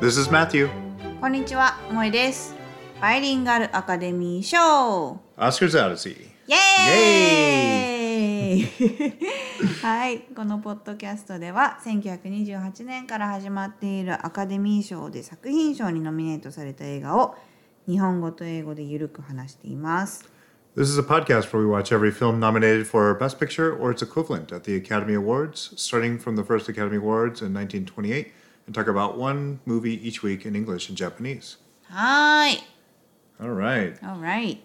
This is Matthew. こんにちは、萌えです。バイリンガルアカデミー賞 Oscars Odyssey. イエーイはい、このポッドキャストでは1928年から始まっているアカデミー賞で作品賞にノミネートされた映画を日本語と英語でゆるく話しています。 This is a podcast where we watch every film nominated for Best Picture or its equivalent at the Academy Awards, starting from the first Academy Awards in 1928, and talk about one movie each week in English and Japanese. はーい。 All right. Alright.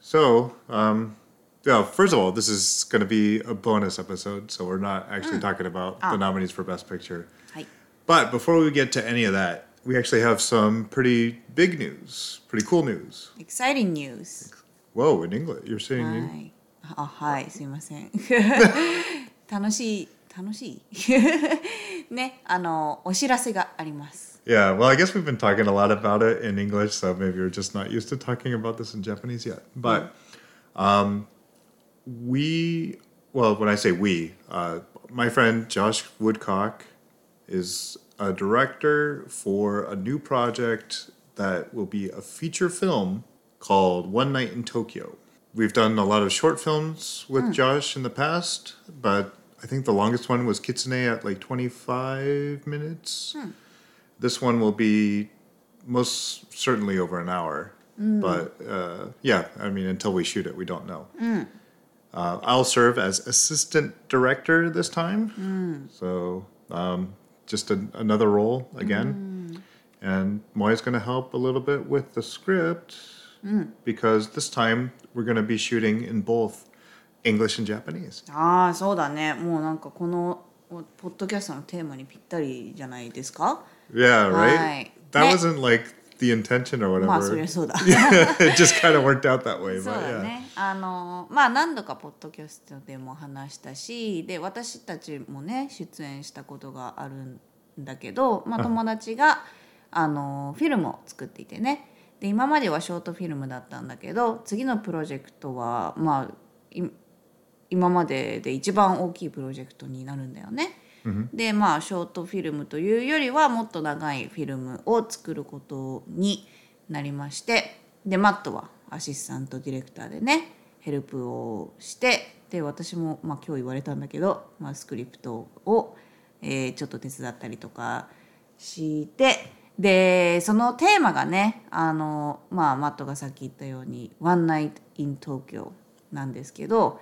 So, um, yeah, first of all, this is going to be a bonus episode, so we're not actually talking about the nominees for Best Picture. はい。 But before we get to any of that, we actually have some pretty big news, pretty cool news. Exciting news. Whoa, in English. You're saying はい。あ、はい、すいません。楽しい、 楽しい。ね、あの、お知らせがあります。 Yeah, well, I guess we've been talking a lot about it in English, so maybe we're just not used to talking about this in Japanese yet. But um, we, well, when I say we, uh, my friend Josh Woodcock is a director for a new project that will be a feature film called One Night in Tokyo. We've done a lot of short films with Josh in the past, but I think the longest one was Kitsune at like 25 minutes. This one will be most certainly over an hour. But uh, yeah, I mean, until we shoot it, we don't know. Uh, I'll serve as assistant director this time. So um, just a, another role again. And Moya's going to help a little bit with the script because this time we're going to be shooting in both English and Japanese. ああ、そうだね。もうなんかこのポッドキャストのテーマにぴったりじゃないですか？Yeah, right? Right. That Ne- wasn't like the intention or まあ、そ whatever. りゃそうだ。it just kind of worked out that way. そうだ.ね。あのまあ何度かポッドキャストでも話したしで私たちもね出演したことがあるんだけど、まあ、友達があのフィルムを作っていてねで今まではショートフィルムだったんだけど次のプロジェクトはまあい今までで一番大きいプロジェクトになるんだよね。でまあショートフィルムというよりはもっと長いフィルムを作ることになりましてでマットはアシスタントディレクターでねヘルプをしてで私も、まあ、今日言われたんだけど、まあ、スクリプトを、えーちょっと手伝ったりとかしてでそのテーマがねあの、まあ、マットがさっき言ったように「One Night in Tokyo」なんですけど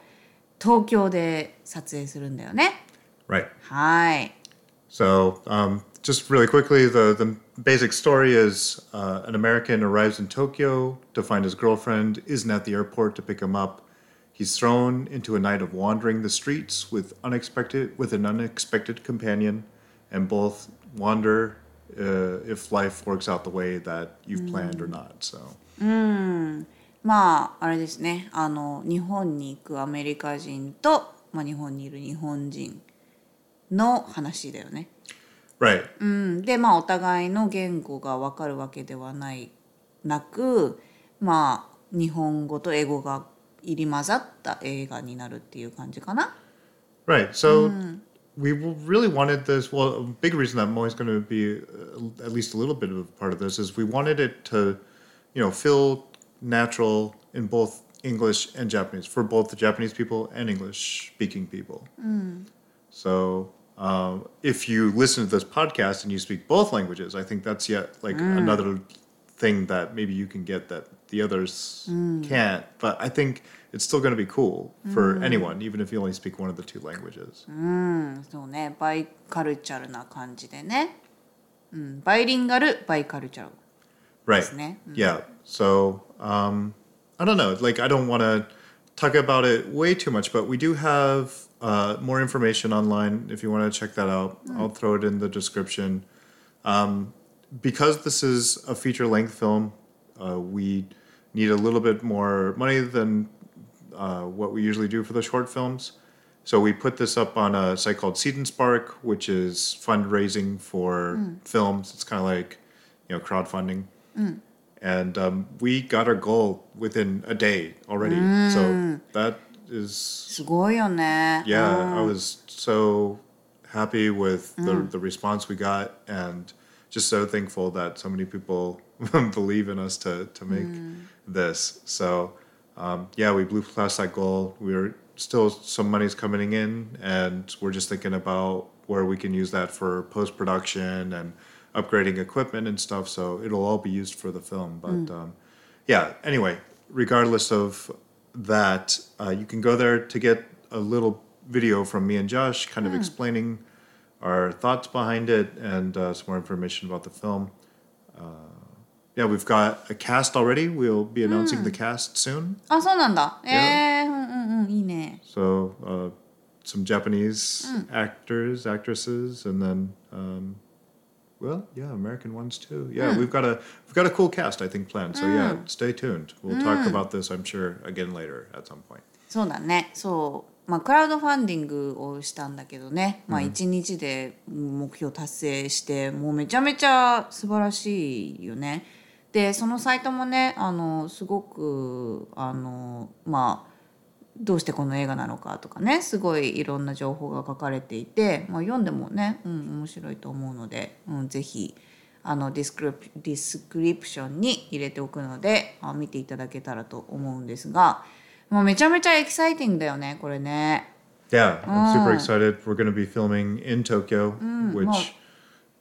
東京で撮影するんだよね。 Right. はい。 So, um, just really quickly, the, the basic story is uh, an American arrives in Tokyo to find his girlfriend isn't at the airport to pick him up. He's thrown into a night of wandering the streets with unexpected with an unexpected companion, and both wonder uh, if life works out the way that you've planned or not. So, まああれですねあの日本に行くアメリカ人と、まあ、日本にいる日本人の話だよね。right. うん、でまあお互いの言語が分かるわけではないなくまあ日本語と英語が入り混ざった映画になるっていう感じかな。Right. So we w- really wanted this. Well, a big reason that Moy's going to be uh, at least a little bit of a part of this is we wanted it to, you know, feel natural in both English and Japanese for both the Japanese people and English speaking people. So um, if you listen to this podcast and you speak both languages, I think that's yet like another thing that maybe you can get that the others can't. But I think it's still going to be cool for anyone, even if you only speak one of the two languages. うん、そうねバイカルチャルな感じでね。うん、バイリンガルバイカルチャル。 Right. ne? Yeah. So um, I don't know. Like I don't want to talk about it way too much, but we do have uh, more information online. If you want to check that out, I'll throw it in the description. Um, because this is a feature length film, uh, we need a little bit more money than uh, what we usually do for the short films. So we put this up on a site called Seed and Spark, which is fundraising for films. It's kind of like, you know, crowdfunding And um, we got our goal within a day already. So that is すごいよね。 yeah, I was so happy with the, the response we got. And just so thankful that so many people believe in us to to make this. So um, yeah, we blew past that goal. We're still some money's coming in, and we're just thinking about where we can use that for post production and upgrading equipment and stuff. So it'll all be used for the film. Mm. But mm. um, yeah, anyway, regardless of that, uh, you can go there to get a little video from me and Josh, kind of hmm. explaining our thoughts behind it and uh, some more information about the film. Uh, yeah, we've got a cast already. We'll be announcing mm. the cast soon. Ah, so yeah. So, some Japanese hmm. actors, actresses, and then um, well, yeah, American ones too. Yeah, we've got a we've got a cool cast I think planned. So yeah, stay tuned. We'll talk about this I'm sure again later at some point. そうだねそうまあクラウドファンディングをしたんだけどね、まあ1日で目標達成してもうめちゃめちゃ素晴らしいよねでそのサイトもねあのすごくあのまあどうしてこの映画なのかとかねすごいいろんな情報が書かれていて、まあ、読んでもね、うん、面白いと思うので、うん、ぜひあのディスクリプディスクリプションに入れておくのであ見ていただけたらと思うんですがもうめちゃめちゃエキサイティングだよねこれね。Yeah, I'm super excited. We're going to be filming in Tokyo, which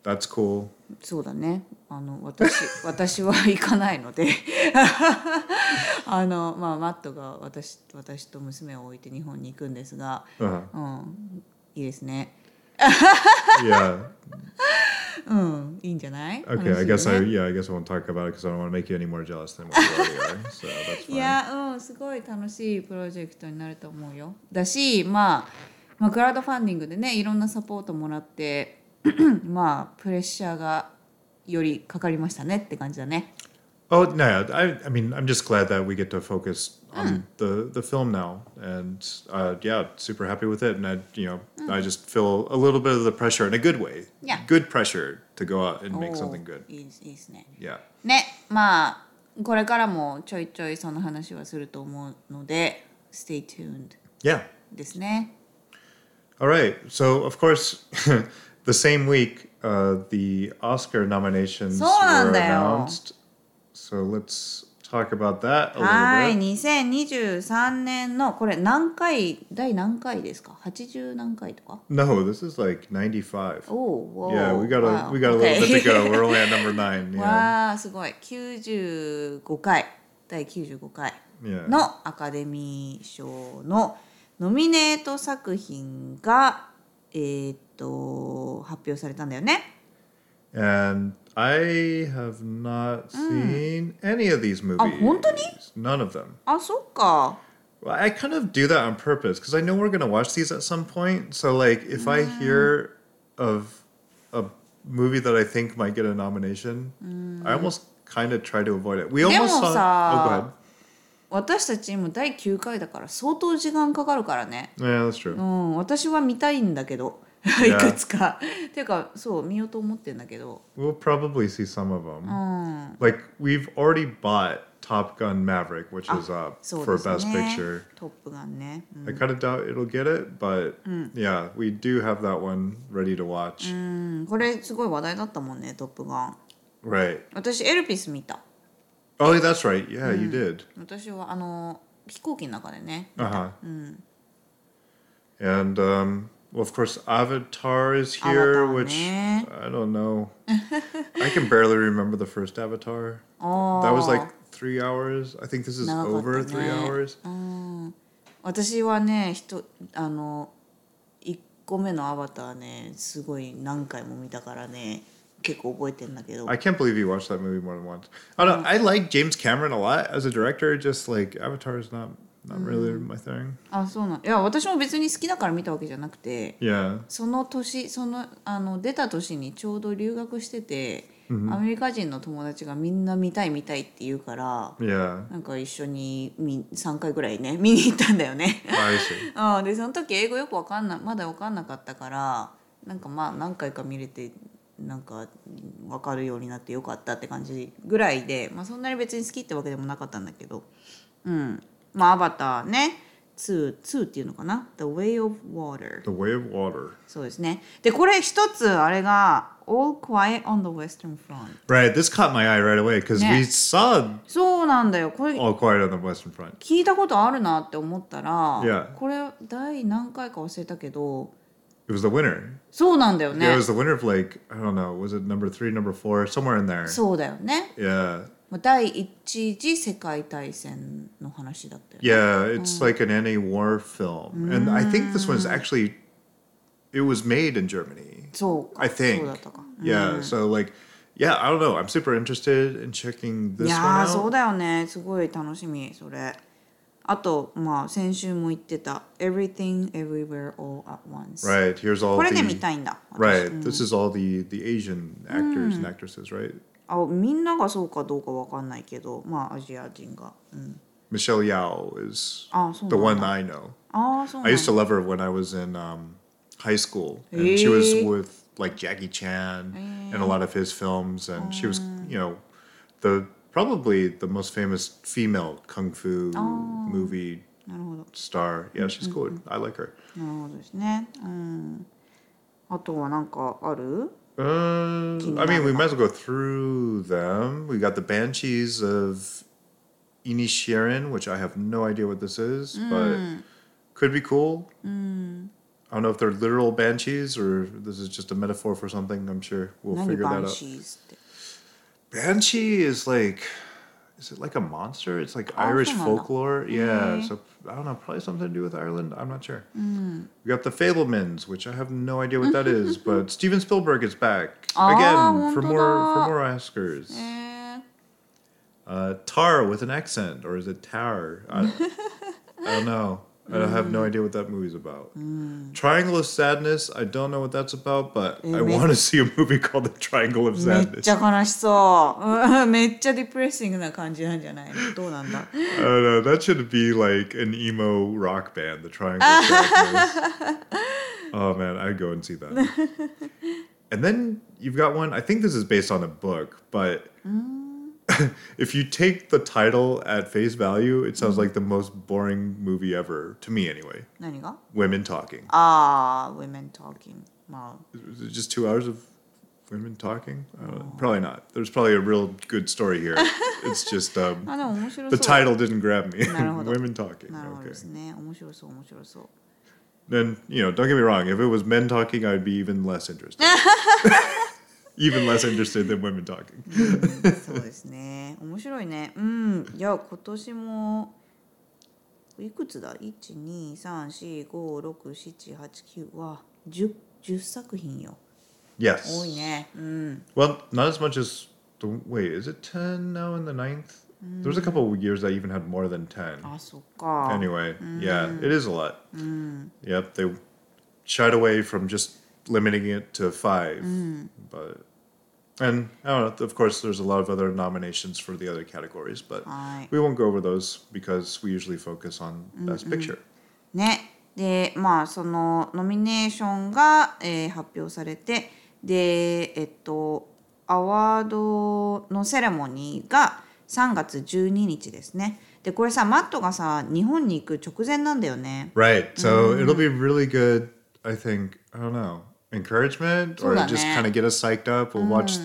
that's cool. そうだねあの私私は行かないのであの、まあ、マットが私私と娘を置いて日本に行くんですが、Uh-huh. うん、いいですね Yeah. うんいいんじゃない Okay. I guess い I yeah I guess I won't talk about it because I don't want to make you any more jealous than what you already are. So that's い fine. やうんすごい楽しいプロジェクトになると思うよだし、まあ、まあクラウドファンディングでねいろんなサポートもらって まあプレッシャーがよりかかりましたねって感じだね Oh no, I I mean I'm just glad that we get to focus on the the film now, and uh, yeah, super happy with it. And I you know I just feel a little bit of the pressure in a good way. Yeah. Good pressure to go out and make おー something good. いいですいいですね Yeah. ねまあこれからもちょいちょいその話はすると思うので Stay tuned Yeah. ですね All right. So of course, the same week, uh, the Oscar nominations そうなん were だよ。 announced. So let's talk about that a はい little bit. 2023年のこれ何回第何回ですか80何回とか No, this is like 95. おお Yeah, we got a wow. we got a little bit to go. Okay. We're only at number nine. Yeah. わあすごい95回第95回 Yeah. のアカデミー賞のノミネート作品が えーっと発表されたんだよね And I have not seen any of these movies. 本当に？ None of them. あそっか Well, I kind of do that on purpose because I know we're gonna watch these at some point. So like, if I hear of a movie that I think might get a nomination, I almost kind of try to avoid it. We でも almost saw. さ、 Oh, go ahead. 私たち今第9回だから相当時間かかるからね Yeah, that's true. うん私は見たいんだけどい Yeah. くつかっていうかそう見ようと思ってんだけど We'll probably see some of them. うん、Like we've already bought Top Gun Maverick, which is up そう for です Best ね Picture. トップガンね、うん I kind of doubt it'll get it, but yeah, we do have that one ready to watch. うん、これすごい話題だったもんねトップガン Right. 私エルピス見た Oh, that's right. Yeah, you did. 私はあの飛行機の中でね Uh huh. And um, well, of course, Avatar is here, Avatar, which ne? I don't know. I can barely remember the first Avatar. あ That was like three hours. I think this is 長かったね。 over three hours. うん私はね人あの1個目の「アバターね」すごい何回も見たからね 結構覚えてんだけど I can't believe you watched that movie more than once. I don't. I like James Cameron a lot as a director. Just like Avatar is not not really my thing. あそうなんいや私も別に好きだから見たわけじゃなくて Yeah. その年そのあの出た年にちょうど留学してて、アメリカ人の友達がみんな見たい見たいって言うから Yeah. なんか一緒に見3回ぐらいね 見に行ったんだよね。I see. うん、でその時英語よくわかんなまだわかんなかったからなんかまあ何回か見れてなんかわかるようになってよかったって感じぐらいで、まあ、そんなに別に好きってわけでもなかったんだけどうんまあアバターね 2, 2っていうのかな The Way of Water The Way of Water. そうですねでこれ一つあれが All Quiet on the Western Front Right, this caught my eye right away because we Yeah. saw そうなんだよこれ All Quiet on the Western Front. 聞いたことあるなって思ったら、Yeah. これ第何回か忘れたけど It was the winner. そうなんだよ Yeah, ね it was the winner of like I don't know, was it number three, number four, somewhere in there. そうだよね Yeah, まあ第一次世界大戦の話だったよね yeah, it's like an anti-war film, and I think this one's actually it was made in Germany. そうか I think. そうだったか Yeah, so like, yeah, I don't know. I'm super interested in checking い this や one ーそう out. だよねすごい楽しみそれ あと、まあ、先週も言ってた Everything Everywhere All at Once. Right, here's all これで見たいんだ。Right, this is all the, the Asian actors and actresses, right? あ、みんながそうかどうかわかんないけど、まあ、アジア人が。うん Michelle Yeoh is the one I know. I used to love her when I was in um, high school, and she was with like Jackie Chan and a lot of his films, and she was, you know, the probably the most famous female kung fu movie なるほど star. Yeah, she's cool. I like her. なるほどですねうんあとはなんかある Uh, I mean, we might as well go through them. We got the Banshees of Inishiren, which I have no idea what this is, but could be cool. I don't know if they're literal banshees or this is just a metaphor for something. I'm sure we'll 何 figure バ that ン out. Banshee is like, is it like a monster? It's like Irish folklore. Yeah. So I don't know, probably something to do with Ireland. I'm not sure. Mm. We got the Fabelmans, which I have no idea what that is, but Steven Spielberg is back again for more for more Oscars. Uh, tar with an accent, or is it tar? I, I don't know. I don't have no idea what that movie's about. Triangle of Sadness. I don't know what that's about, but I maybe- want to see a movie called The Triangle of めっ Sadness. ちゃ悲しそううんめっちゃディプレッシングな感じなんじゃないのどうなんだ I don't know. That should be like an emo rock band, The Triangle of Sadness. oh man, I'd go and see that. and then you've got one. I think this is based on a book, but if you take the title at face value, it sounds like the most boring movie ever to me, anyway. 何が Women talking. ああ women talking まあ Is it just two hours of women talking? I don't know. Probably not. There's probably a real good story here. it's just um, あでも面白 the そう title didn't grab me. なるほど。 women talking. なるほど Okay. ですね面白そう面白そう Then you know, don't get me wrong. If it was men talking, I'd be even less interested. even less interested than women talking. そうですね面白いねうんいや今年もいくつだ123456789わ 10, 10作品よ Yes. 多いねうん Well, not as much as the wait. Is it ten now in the ninth? There was a couple of years that even had more than ten. あそっか Anyway, yeah, it is a lot. Yep, they shied away from just limiting it to five, but and I don't know. Of course, there's a lot of other nominations for the other categories, but はい we won't go over those because we usually focus on best picture. ねでまあそのノミネーションが、えー発表されてでえっとアワードのセレモニーが3月12日ですねでこれさマットがさ日本に行く直前なんだよね Right. So it'll be really good. I think. I don't know. Encouragement or そうだね。 just kind of get us psyched up. We'll watch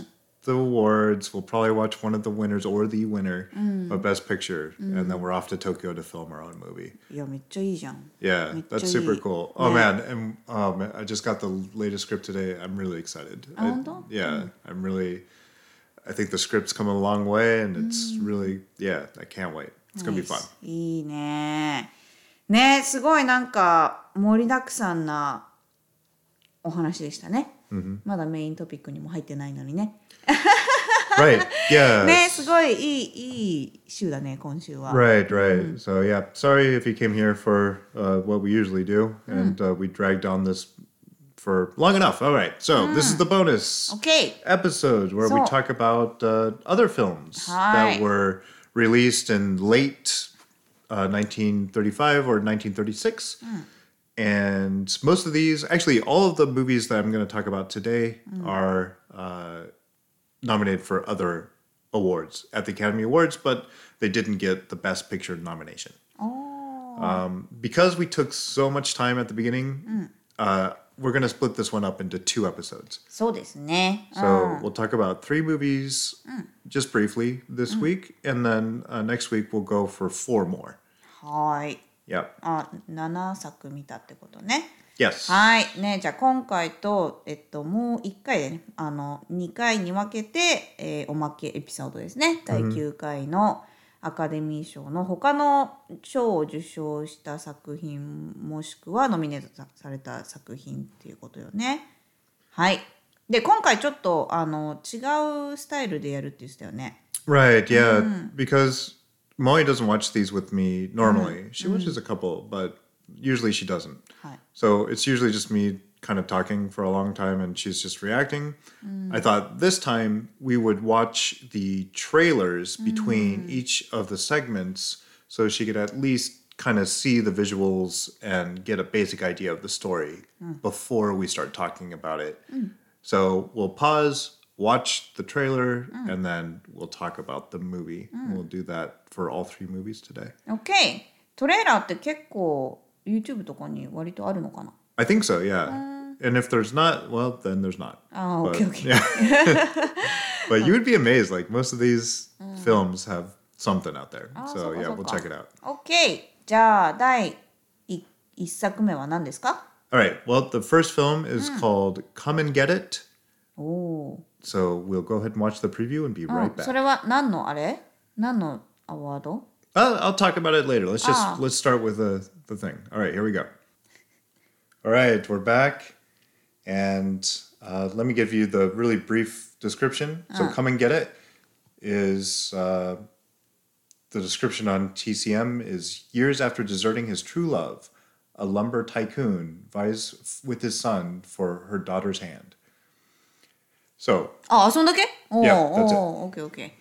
the awards. We'll probably watch one of the winners or the winner of Best Picture, and then we're off to Tokyo to film our own movie. いやめっちゃいいじゃん Yeah, Me that's too. super cool. Oh Yeah. man, and oh man, I just got the latest script today. I'm really excited. I- Oh, yeah, I'm really. I think the script's come a long way, and it's really yeah. I can't wait. It's gonna be fun. いいねねすごいなんか盛りだくさんな お話でしたね、まだメイントピックにも入ってないのにね Right? Yeah. ねすごいいいいい週だね今週は Right, right. So yeah, sorry if you came here for uh, what we usually do, and uh, we dragged on this for long enough. All right, so this is the bonus OK episode where we So- talk about uh, other films Hi. that were released in late uh, 1935 or 1936. and most of these, actually, all of the movies that I'm going to talk about today mm. are uh, nominated for other awards at the Academy Awards, but they didn't get the Best Picture nomination. Oh. Um, because we took so much time at the beginning, mm. uh, we're going to split this one up into two episodes. So, so ah. we'll talk about three movies mm. just briefly this mm. week, and then uh, next week we'll go for four more. Hi. Yep. あ、7作見たってことね。Yes. はい。ね、じゃあ今回と、えっと、もう1回でね、あの、2回に分けて、えーおまけエピソードですね。第9回のアカデミー賞の他の賞を受賞した作品、もしくはノミネートさされた作品っていうことよね。はい。で、今回ちょっと、あの、違うスタイルでやるって言ってたよね。Right. Yeah. Because Molly doesn't watch these with me normally. Mm-hmm. She watches a mm-hmm. couple, but usually she doesn't. はい。So it's usually just me kind of talking for a long time and she's just reacting. Mm. I thought this time we would watch the trailers mm. between each of the segments so she could at least kind of see the visuals and get a basic idea of the story mm. before we start talking about it. So we'll pause, watch the trailer, and then we'll talk about the movie. We'll do that for all three movies today. OK! トレーラーって結構 YouTube とかに割とあるのかな I think so, yeah. and if there's not, well, then there's not. Ah, But, okay, okay. Yeah. but you would be amazed. Like most of these films have something out there. Ah, so そうか yeah, そう we'll か check it out. OK! じゃあ第1作目は何ですか All right. Well, the first film is called Come and Get It. おお So we'll go ahead and watch the preview and be ー、 right うん、そ back. れは何のあれ何のアワード I'll, I'll talk about it later. Let's just Ah. let's start with the the thing. All right, here we go. All right, we're back, and uh, let me give you the really brief description. So, come and get it is uh, the description on TCM is years after deserting his true love, a lumber tycoon vies f- with his son for her daughter's hand. So. Oh, so oh, yeah, oh, okay, okay.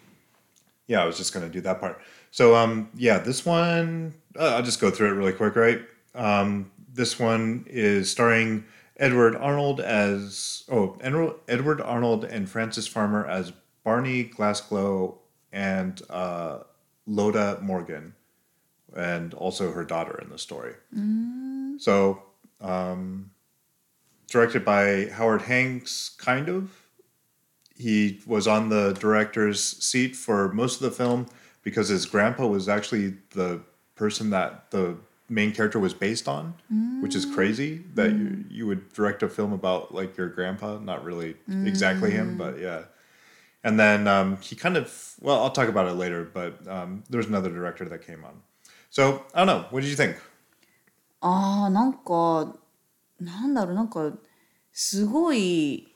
Yeah, I was just gonna do that part. So, um, yeah, this one uh, I'll just go through it really quick, right? Um, this one is starring Edward Arnold as oh Edward Arnold and Frances Farmer as Barney Glasgow and uh, Lotta Morgan, and also her daughter in the story. Mm. So, um, directed by Howard Hawks, kind of he was on the director's seat for most of the film because his grandpa was actually the person that the main character was based on, which is crazy that you, you would direct a film about like your grandpa, not really exactly him, but yeah. And then um, he kind of, well, I'll talk about it later, but um, there's another director that came on. So I don't know. What did you think? あーなんかなんだろうなんかすごい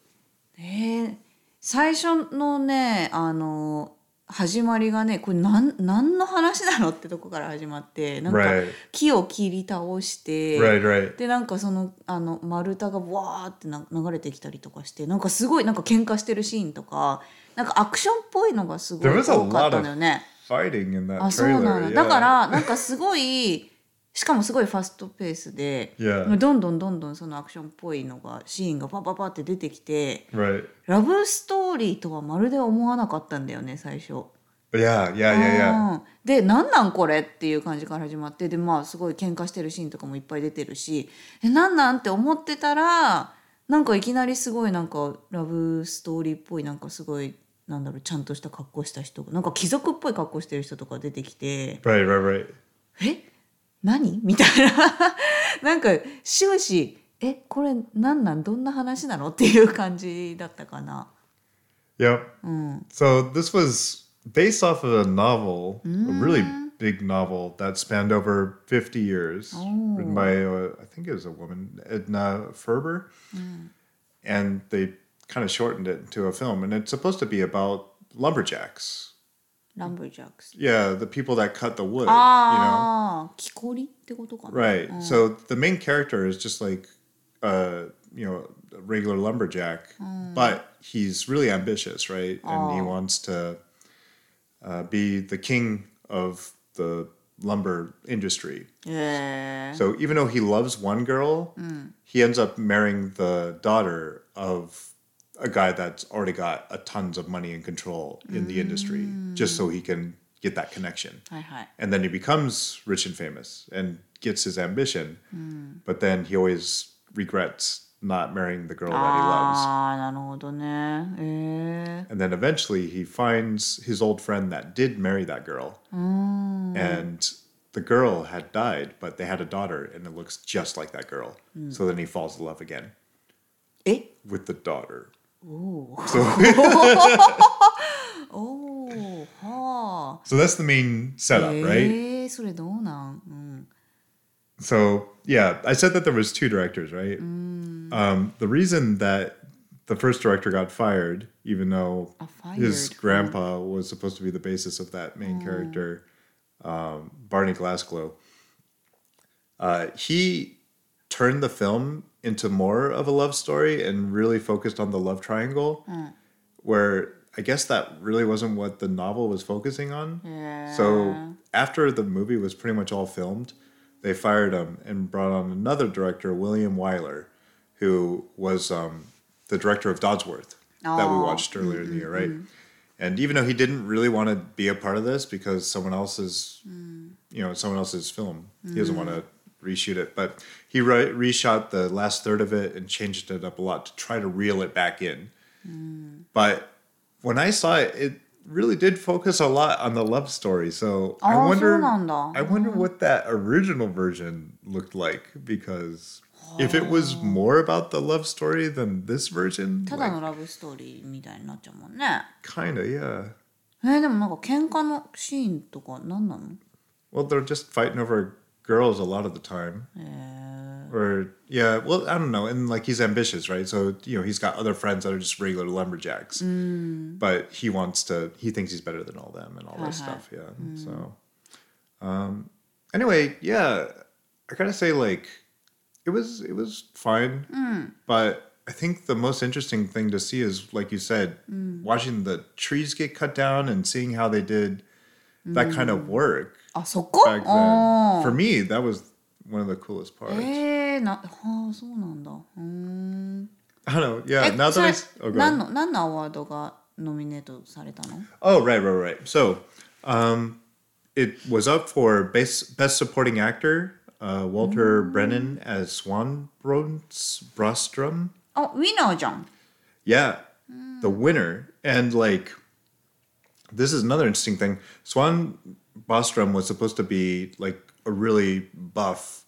えー、 最初のねあの始まりがねこれなん何の話なのってとこから始まってなんか Right. 木を切り倒して、Right, right. でなんかそのあの丸太がわーってな流れてきたりとかしてなんかすごいなんか喧嘩してるシーンとかなんかアクションっぽいのがすごい There was a 多かったんだよね。fighting in that あそうな trailer. の yeah. だからなんかすごいしかもすごいファストペースで、Yeah. どんどんどんどんそのアクションっぽいのがシーンがパパパって出てきて Right. ラブストーリーとはまるで思わなかったんだよね最初。Yeah, yeah, yeah, yeah. うんでなんなんこれっていう感じから始まってでまあすごい喧嘩してるシーンとかもいっぱい出てるしえなんなんって思ってたらなんかいきなりすごいなんかラブストーリーっぽいなんかすごいなんだろうちゃんとした格好した人なんか貴族っぽい格好してる人とか出てきて Right, right, right. え？何みたいななんか終始えこれなんなんどんな話なのっていう感じだったかな。 Yep. So this was based off of a novel, a really big novel that spanned over 50 years, written by, uh, I think it was a woman, Edna Ferber. And they kind of shortened it into a film. And it's supposed to be about lumberjacks. lumberjacks. Yeah, the people that cut the wood. Ah, you know? Ah, right. So the main character is just like, uh, you know, a regular lumberjack, mm. but he's really ambitious, right? And oh. he wants to uh, be the king of the lumber industry. Yeah. So even though he loves one girl, mm. he ends up marrying the daughter of a guy that's already got a tons of money and control in mm. the industry just so he can get that connection. Uh-huh. And then he becomes rich and famous and gets his ambition. Mm. But then he always regrets not marrying the girl that he loves. And then eventually he finds his old friend that did marry that girl. Mm. And the girl had died, but they had a daughter and it looks just like that girl. Mm. So then he falls in love again. With the daughter. おお So, おーはあ so that's the main setup, right? えー、それどうなん、うん、 So yeah, I said that there was two directors, right? Um, the reason that the first director got fired, even though Ah, his fired. grandpa was supposed to be the basis of that main character, um, Barney Glassglow, uh, he turned the film into more of a love story and really focused on the love triangle, mm. where I guess that really wasn't what the novel was focusing on. So after the movie was pretty much all filmed, they fired him and brought on another director, William Wyler, who was um, the director of Dodsworth that we Oh. watched earlier in the year, right? Mm-hmm. And even though he didn't really want to be a part of this because someone else's, mm. you know, someone else's film, he doesn't mm. want to reshoot it. But he re- reshot the last third of it and changed it up a lot to try to reel it back in. But when I saw it, it really did focus a lot on the love story. So I Oh, wonder, そうなんだ。 I wonder what that original version looked like because if it was more about the love story than this version, ただ like, のラブストーリーみたいになっちゃうもんね kind of, yeah. えー、でもなんか喧嘩のシーンとか何なの Well, they're just fighting over girls a lot of the time. え Or yeah, well, I don't know. And like he's ambitious, right? So you know he's got other friends that are just regular lumberjacks, mm. but he wants to. He thinks he's better than all them and all this Uh-huh. stuff. Yeah. Mm. So, um, anyway, yeah, I gotta say, like, it was it was fine, mm. but I think the most interesting thing to see is, like you said, watching the trees get cut down and seeing how they did that kind of work back then. Oh. For me, that was one of the coolest parts. Eh, えー、なあーそうなんだうーん I don't know. Yeah, eh, え now そ that I れ s- oh, go 何 oh right, right, right. So, um, it was up for best best supporting actor, uh, Walter mm. Brennan as Swan Bostrom. john Yeah, the mm. winner. And like, this is another interesting thing. Swan Bostrom was supposed to be like a really buff,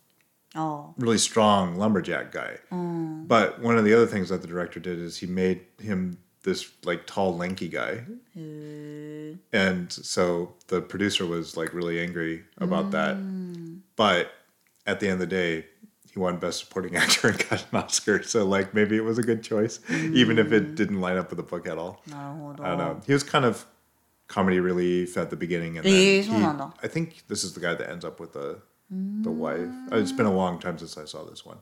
oh. really strong lumberjack guy. Mm. But one of the other things that the director did is he made him this like tall, lanky guy. Mm. And so the producer was like really angry about mm. that. But at the end of the day, he won Best Supporting Actor and got an Oscar. So like maybe it was a good choice, even if it didn't line up with the book at all. I don't know. He was kind of comedy relief at the beginning and then Eh, he, そうなんだ。 i think this is the guy that ends up with the the wife Uh, it's been a long time since i saw this one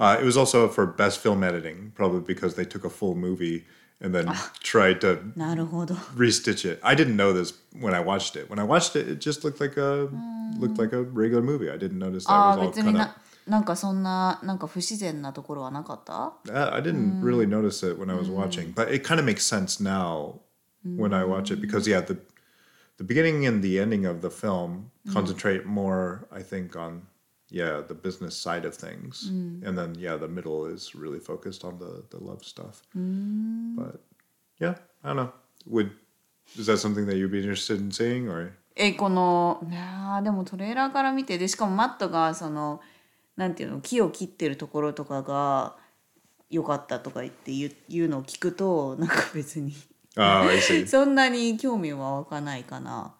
uh, it was also for best film editing probably because they took a full movie and then tried to なるほど restitch it. I didn't know this when I watched it. When I watched it, it just looked like a looked like a regular movie. I didn't notice that あ it あ was all 別に cut な up. なんかそんななんか不自然なところはなかった I I didn't really notice it when I was watching, but it kind of makes sense now mm. when I mm. watch it because yeah, the the beginning and the ending of the film mm. concentrate more, I think, on yeah the business side of things, mm. and then yeah the middle is really focused on the the love stuff. Mm. But yeah, I don't know. Would is that something that you'd be interested in seeing or? えこのいやでもトレーラーから見てでしかもマットがそのなんていうの木を切ってるところとかが良かったとか言って言う言うのを聞くとなんか別に Oh, I see. そんなに興味は湧かないかな。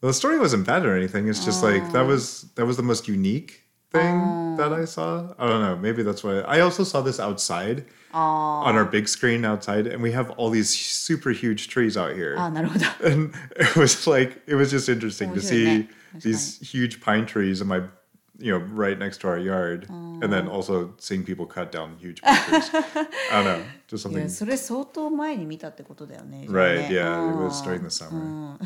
Well, the story wasn't bad or anything. It's just like that was that was the most unique thing that I saw. I don't know. Maybe that's why I also saw this outside on our big screen outside, and we have all these super huge trees out here. あなるほど。 and it was like it was just interesting to 面白いね。 see these huge pine trees in my you know right next to our yard and then also seeing people cut down huge pine trees i don't know just いや something それ相当前に見たってことだよね。じゃあ right ね yeah it was あー during the summer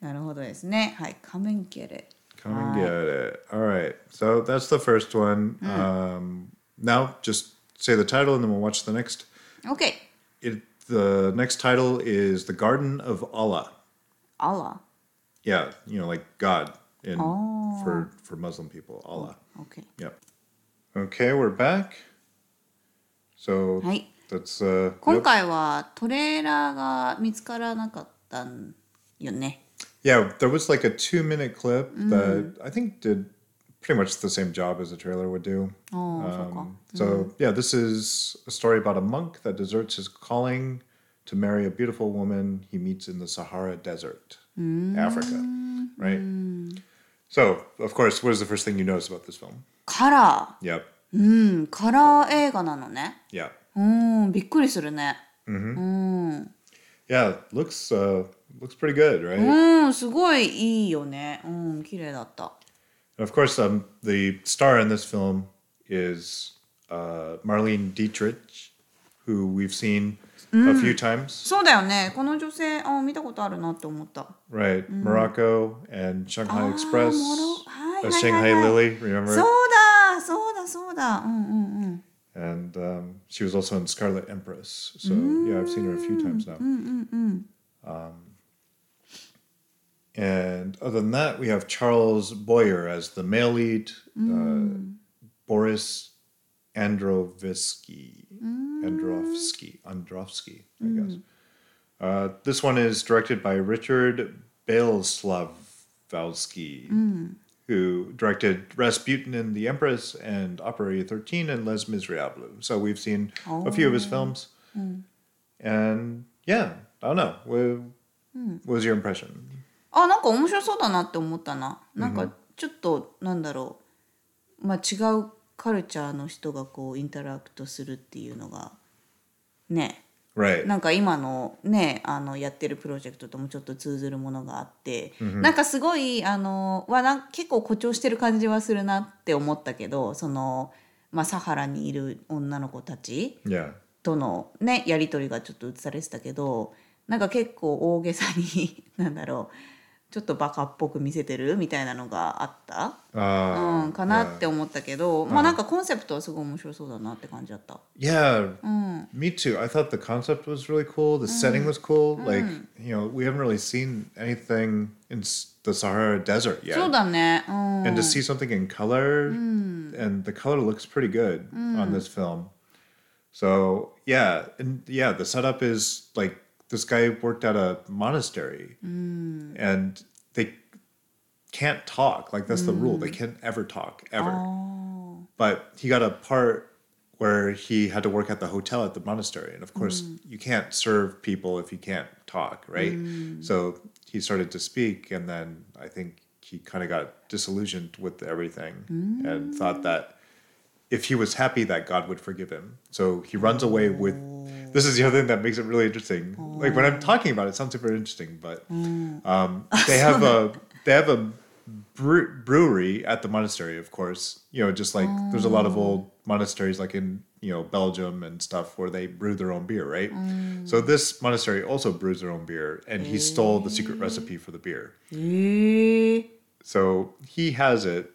なるほどですね。はい、仮面ケレ。 Come and get it. All right. So that's the first one. Um, now just say the title and then we'll watch the next. OK。 It, the next title is The Garden of Allah. あら。 Yeah, you know, like God in Oh. for for Muslim people, Allah. OK Yep. Okay, we're back. So はい that's uh 今 yep. 回はトレーラーが見つからなかったんよね yeah, there was like a two minute clip that I think did pretty much the same job as a trailer would do. ああ、そうか Um, so yeah, this is a story about a monk that deserts his calling to marry a beautiful woman he meets in the Sahara Desert, Africa. Right. So of course, what is the first thing you notice about this film? カラ Yep. ーうんカラー映画なのね Yeah. うんびっくりするねうん Yeah. Looks uh, looks pretty good, right? うんすごいいいよねうん綺麗だった And of course, um, the star in this film is uh, Marlene Dietrich, who we've seen a few times. そうだよねこの女性あ見たことあるなって思った Right, Morocco and Shanghai Express, Moro- hi, uh, hi, Shanghai hi, hi. Lily, そう remember? だそうだそうだうんうんうん And um, she was also in Scarlet Empress. So yeah, I've seen her a few times now. Um, and other than that, we have Charles Boyer as the male lead, uh, Boris Androvsky. Mm. Androvsky. Androvsky, I mm. guess. Uh, this one is directed by Richard Boleslawski, mm. who directed Rasputin and the Empress and Operator 13 and Les Miserables. So we've seen oh. a few of his oh. films. Mm. And yeah, I don't know. What, mm. what was your impression? Ah, あなんか面白そうだなって思ったな。なんかちょっと、なんだろう。まあ違うカルチャーの人がこうインタラクトするっていうのがね Right. なんか今のねあのやってるプロジェクトともちょっと通ずるものがあって、なんかすごいあのはなん結構誇張してる感じはするなって思ったけどその、まあ、サハラにいる女の子たち.とのねやり取りがちょっと映されてたけどなんか結構大げさに なんだろうちょっとバカっぽく見せてるみたいなのがあった、Uh, うん、かなって思ったけど、まあなんかコンセプトはすごい面白そうだなって感じだった。Yeah, me too. I thought the concept was really cool. The setting was cool. Like, you know, we haven't really seen anything in the Sahara Desert yet. そうだね、うん、And to see something in color, and the color looks pretty good on this film. So, yeah, and yeah, the setup is like this guy worked at a monastery, and they can't talk. Like, that's the mm. rule. They can't ever talk, ever. Oh. But he got a part where he had to work at the hotel at the monastery. And of course, mm. you can't serve people if you can't talk, right? Mm. So he started to speak, and then I think he kind of got disillusioned with everything and thought that if he was happy, that God would forgive him. So he runs away with. This is the other thing that makes it really interesting. Like when I'm oh. talking about it, it sounds super interesting, but mm. um, they have a they have a brewery at the monastery, of course. You know, just like there's a lot of old oh. monasteries, like in you know Belgium and stuff, where they brew their own beer, right? Mm. So this monastery also brews their own beer, and he stole the secret recipe for the beer. So he has it,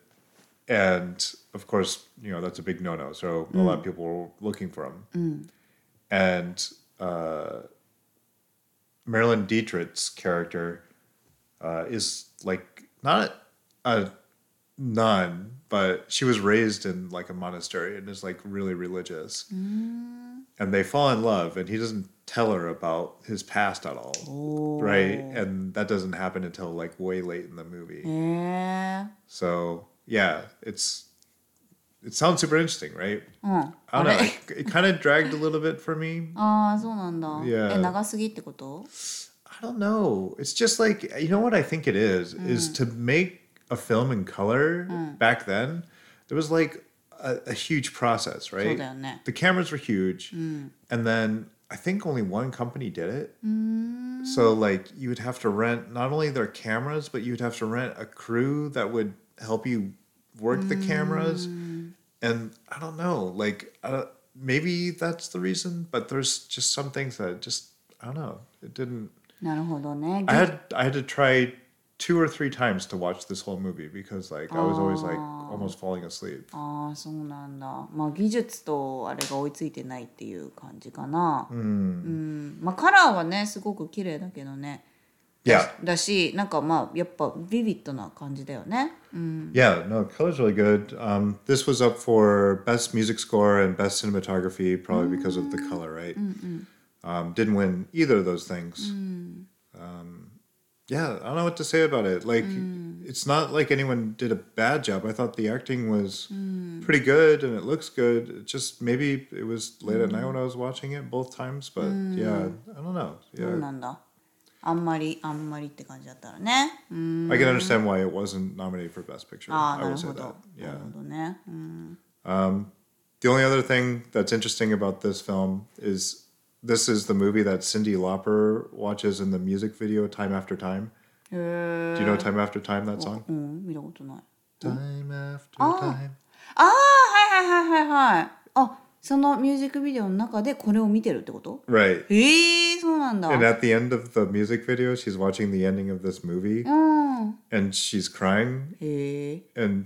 and of course, you know that's a big no-no. So a lot of mm. people were looking for him, and uh, Marlene Dietrich's character uh, is like not a nun, but she was raised in like a monastery and is like really religious. And they fall in love, and he doesn't tell her about his past at all, right? And that doesn't happen until like way late in the movie. へえ So yeah, it's it sounds super interesting, right? うん I don't know. It, it kind of dragged a little bit for me. ああそうなんだ Yeah. え長すぎってこと I don't know. It's just like you know what I think it is is to make a film in color back then. There was like a, a huge process, そう right? だよね The cameras were huge, and then I think only one company did it. So like you would have to rent not only their cameras, but you would have to rent a crew that would help you work the cameras. And I don't know, like I don't, maybe that's the reason, but there's just some things that just I don't know. It didn't. なるほどね I had I had to try two or three times to watch this whole movie because like I was always like almost falling asleep. ああそうなんだまあ技術とあれが追いついてないっていう感じかなうん、まあカラーはねすごく綺麗だけどね Yeah. Yeah, no, color's really good. Um, this was up for best music score and best cinematography, probably because of the color, right? Mm, mm. Um, didn't win either of those things. Mm. Um, yeah, I don't know what to say about it. Like, it's not like anyone did a bad job. I thought the acting was pretty good and it looks good. It just maybe it was late at night when I was watching it both times, but yeah, I don't know. Yeah. あんまりあんまりって感じだったらね。うん。I can understand why it wasn't nominated for Best Picture. ああ、なるほど。なるほどね。うん。Um, the only other thing that's interesting about this film is this is the movie that Cyndi Lauper watches in the music video Time After Time. Do you know Time After Time, that song? Oh, mm, ah. Time ah, After Time. ああ、はいはいはいはいはい。あ、そのミュージックビデオの中でこれを見てるってこと oh, Right. ええー。なんだ。 And at the end of the music video, she's watching the ending of this movie うん。 and she's crying. へえ。 And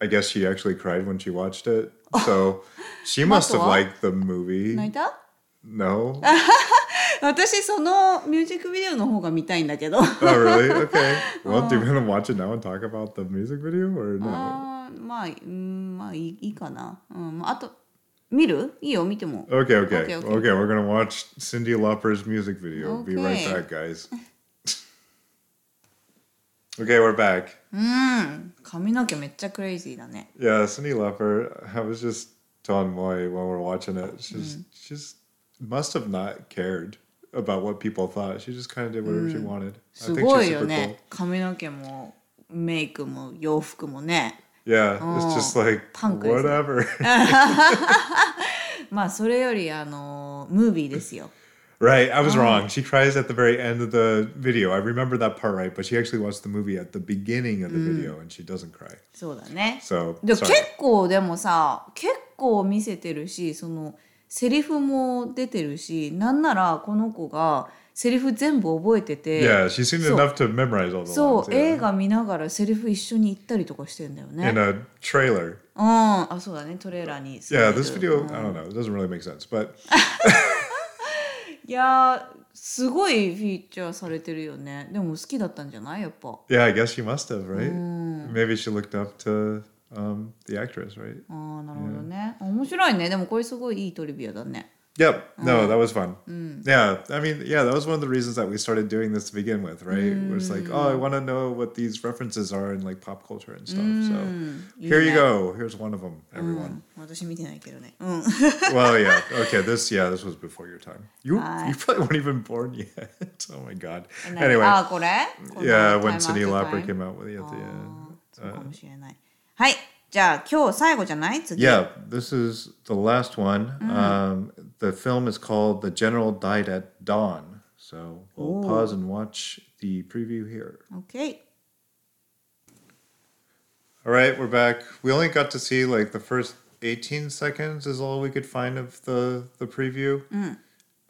I guess she actually cried when she watched it. So she must have Mato wa? liked the movie. 泣いた No? 私そのミュージックビデオの方が見たいんだけど。 Oh, really? Okay. Well, do you want to watch it now and talk about the music video or no? あーまあ、うん、まあいいいいかな。うん、まああと 見るいいよ、見ても。Okay, okay. Okay, okay. okay we're gonna watch Cyndi Lauper's music video. Be right back, guys. okay, we're back. Mm, うん髪の毛めっちゃクレイジーだね。Yeah, Cyndi Lauper, I was just telling Moy when we were watching it, She just mm. must have not cared about what people thought. She just kind of did whatever she mm. wanted. すごいよね。髪の毛もメイクも洋服もね。Yeah, it's Oh, just like whatever. まあそれよりあのムービーですよ。right, I was wrong. She cries at the very end of the video. I remember that part right, but she actually watched the movie at the beginning of the video and she doesn't cry. そうだね。So で.結構でもさ結構見せてるしそのセリフも出てるしなんならこの子がセリフ全部覚えてて Yeah, そう enough to memorize all the そう lines. 映 Yeah. 画見ながらセリフ一緒に行ったりとかしてんだよね In。a trailer. うん、あそうだねトレーラーに Yeah, this video, うん I don't know, it doesn't really make sense, but いやーすごいフィーチャーされてるよねでも好きだったんじゃないやっぱ yeah, I guess she must have, right? Maybe she looked up to um, the actress, right? ああなるほどね、面白いねでもこれすごいいいトリビアだね Yep. No, that was fun. Mm. Yeah. I mean, yeah, that was one of the reasons that we started doing this to begin with, right? Mm. It was like, oh, I want to know what these references are in like pop culture and stuff. Mm. So here you go. Here's one of them, everyone. well, yeah. Okay. This, yeah, this was before your time. You, you probably weren't even born yet. oh my God. Anyway. Ah, Yeah, when Cyndi Lauper came out with it at the end. Uh, じゃあ今日最後じゃない次。 Yeah, this is the last one. Um, the film is called The General Died at Dawn. So we'll pause and watch the preview here. OK。 All right, we're back. We only got to see like the first 18 seconds is all we could find of the the preview.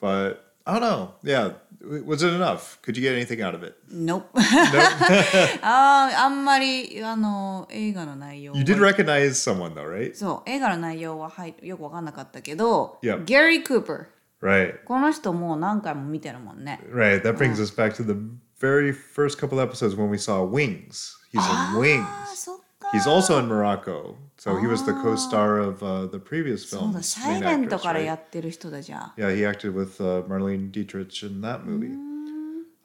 But I don't know. Yeah, w- was it enough? Could you get anything out of it? Nope. nope. Uh, ああんまりあの映画の内容。You did recognize someone though, right? そう映画の内容ははいよくわかんなかったけど、yep. Gary Cooper。Right. この人もう何回も見てるもんね。Right. That brings、うん、us back to the very first couple episodes when we saw Wings. He's in ah, Wings. そっか。He's also in Morocco. So he was the co-star of uh, the previous そう film. だ、サイレントからやってる人だじゃん。 Yeah, he acted with uh, Marlene Dietrich in that movie.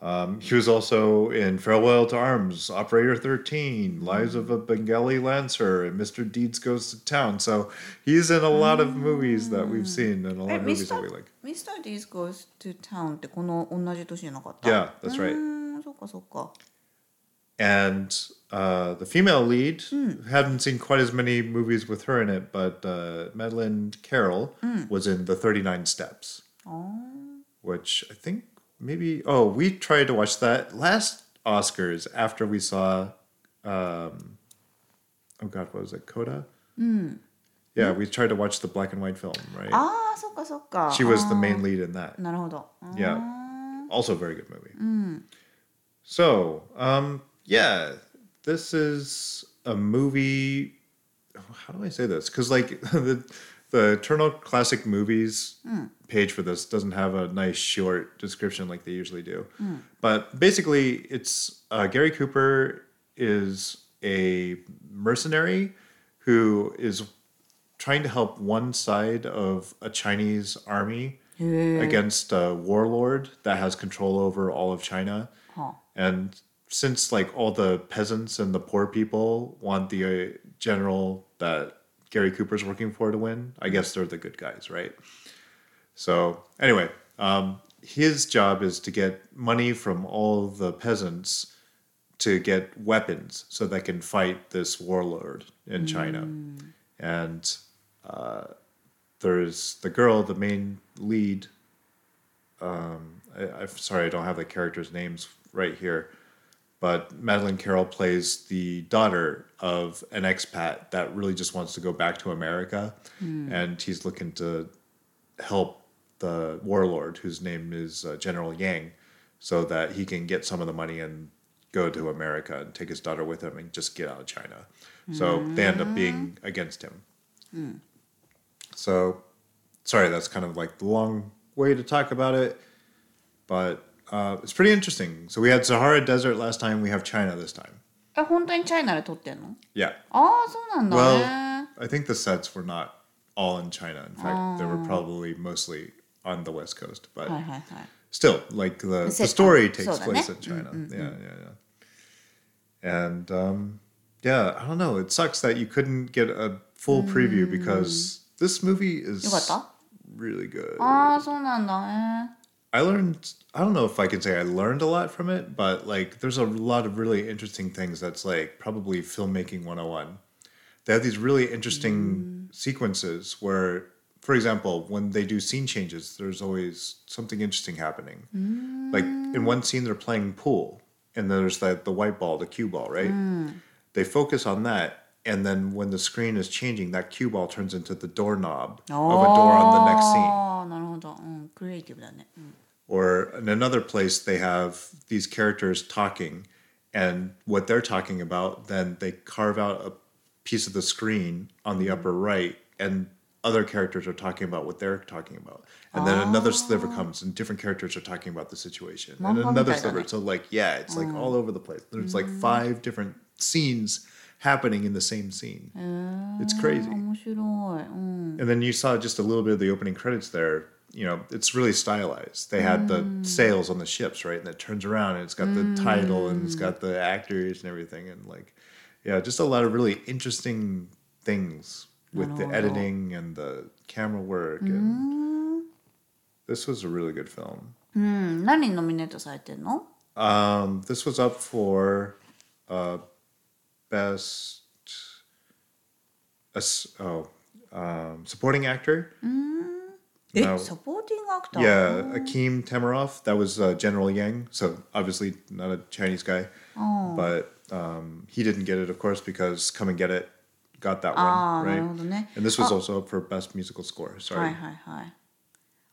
Um, he was also in Farewell to Arms, Operator 13, Lives of a Bengali Lancer, and Mr. Deeds Goes to Town. So he's in a lot of movies that we've seen and a lot え、 of ミ movies スタ that we ー like.、ミスター・ディーズ・ゴーズ・トゥ・タウンってこの同じ年じゃなかった。 Yeah, that's う right. ーん、そっかそっか。 And uh, the female lead. Mm. Haven't seen quite as many movies with her in it, but uh, Madeleine Carroll mm. was in The 39 Steps, which I think maybe, oh, we tried to watch that last Oscars after we saw, um, oh God, what was it, Coda? Mm. Yeah, we tried to watch the black and white film, right? Ah, so ka, so. She was the main lead in that. Yeah. Also a very good movie. So, um, yeah, this is a movie. How do I say this? Because like the the Turner Classic Movies page for this doesn't have a nice short description like they usually do. But basically, it's uh, Gary Cooper is a mercenary who is trying to help one side of a Chinese army against a warlord that has control over all of China. Huh. And since like all the peasants and the poor people want the uh, general that Gary Cooper's working for to win, I guess they're the good guys, right? So anyway, um, his job is to get money from all the peasants to get weapons so they can fight this warlord in China. And uh, there's the girl, the main lead. Um, I, I'm sorry, I don't have the characters' names right here, but Madeleine Carroll plays the daughter of an expat that really just wants to go back to America, hmm. and he's looking to help the warlord, whose name is uh, General Yang, so that he can get some of the money and go to America and take his daughter with him and just get out of China. So they end up being hmm. against him. Hmm. So, sorry, that's kind of like the long way to talk about it, but uh, it's pretty interesting. So we had Sahara Desert last time. We have China this time. え本当にチャイナで撮ってんの Yeah. ああそうなんだ Well, ね I think the sets were not all in China. In fact, they were probably mostly on the West Coast. But はいはいはい still, like the, the Sitcom. story takes So place that, in China. Yeah, yeah, yeah. And um, yeah, I don't know. It sucks that you couldn't get a full preview because this movie is よかった really good. ああそうなんだね I learned I don't know if I can say I learned a lot from it, but like there's a lot of really interesting things that's like probably filmmaking 101. They have these really interesting sequences where for example, when they do scene changes, there's always something interesting happening. Like in one scene they're playing pool and there's that the white ball, the cue ball, right? They focus on that and then when the screen is changing, that cue ball turns into the doorknob of a door on the next scene. ああなるほど、うん、クリエイティブだね、うん or in another place, they have these characters talking and what they're talking about, then they carve out a piece of the screen on the upper right and other characters are talking about what they're talking about. And then another sliver comes and different characters are talking about the situation. And another sliver. So like yeah, it's like all over the place. There's like five different scenes happening in the same scene. It's crazy. And then you saw just a little bit of the opening credits there You know, it's really stylized. They had the sails on the ships, right? And it turns around and it's got the title and it's got the actors and everything. And like, yeah, just a lot of really interesting things with the なるほど。 editing and the camera work. And this was a really good film. うん、何にノミネートされてんの Um, this was up for uh, best ass- oh, um, supporting actor. え Supporting actor. Yeah, Akim Tamiroff. That was uh, General Yang. So obviously not a Chinese guy, oh. but um, he didn't get it, of course, because Come and Get It got that one, right? And this was also up for Best Musical Score. Sorry. はいはいはい。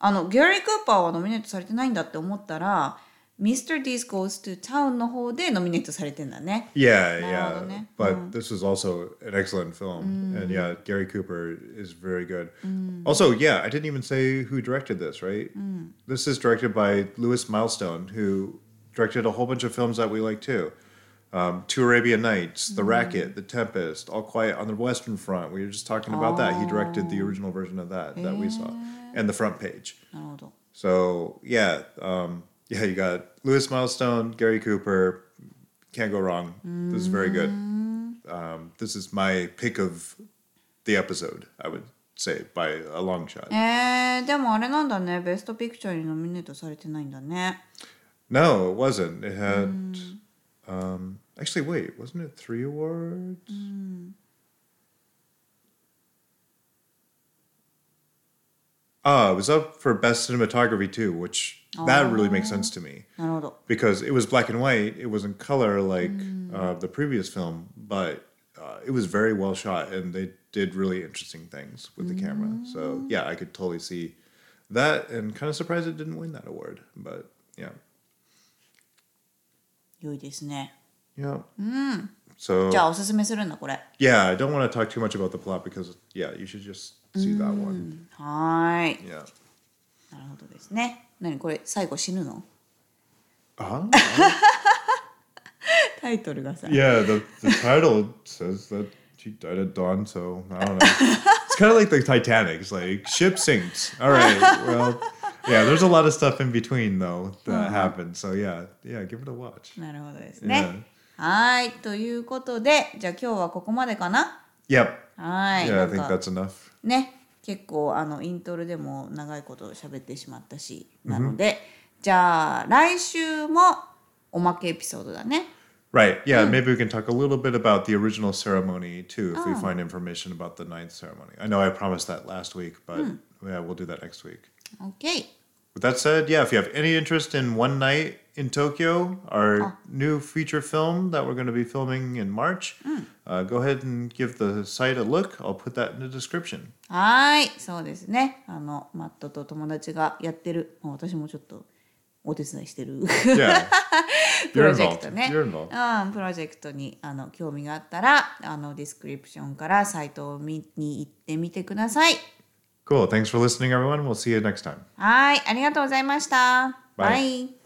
あのギャリー・クーパーはノミネートされてないんだって思ったら Mr. Deeds Goes to Town の方でノミネートされてんだね。Yeah, なるほど yeah. ね。But this is also an excellent film. Mm. And yeah, Gary Cooper is very good. Mm. Also, yeah, I didn't even say who directed this, right? Mm. This is directed by Lewis Milestone, who directed a whole bunch of films that we like too. Um, Two Arabian Knights, The Racket, The Tempest, All Quiet on the Western Front. We were just talking about that. He directed the oh. original version of that that we saw, and The Front Page. So, yeah, um, yeah, you got Lewis Milestone, Gary Cooper. Can't go wrong. This is very good. Um, this is my pick of the episode. I would say by a long shot. えー、でもあれなんだねベストピクチャーにノミネートされてないんだね No, it wasn't. It had. Um, actually, wait, wasn't it three awards? Oh, it was up for best cinematography too, which that really makes sense to me. なるほど because it was black and white. It wasn't color like uh, the previous film, but uh, it was very well shot, and they did really interesting things with the camera. So yeah, I could totally see that, and kind of surprised it didn't win that award. But yeah, 良いですね yeah. So じゃあおすすめするんだこれ yeah, I don't want to talk too much about the plot because yeah, you should just see that one. はーい Yeah. なるほどですね何これ最後死ぬの Uh-huh. タイトルがさ yeah, the, the title says that she died at dawn, so I don't know. it's kind of like the Titanic. It's like ship sinks. All right. Well, yeah, there's a lot of stuff in between though that happened. So yeah, yeah, give it a watch. なるほどですねはーいということでじゃあ今日はここまでかな Yep. はーい Yeah, な I ん think か that's enough. ね結構あのイントロでも長いこと喋ってしまったしなので、じゃあ来週もおまけエピソードだね Right. Yeah. Maybe we can talk a little bit about the original ceremony too, if we find information about the ninth ceremony. I know I promised that last week, but yeah, we'll do that next week. OK With that said, yeah, if you have any interest in One Night in Tokyo, our new feature film that we're going to be filming in March, uh, go ahead and give the site a look. I'll put that in the description. はーいそうですねあのマットと友達がやってるまあ私もちょっとお手伝いしてる Yeah. プ You're ロジェク involved. トね You're involved. うん、プロジェクトにあの興味があったらあのディスクリプションからサイトを見に行ってみてください Cool. Thanks for listening, everyone. We'll see you next time. はいありがとうございましたバイバイ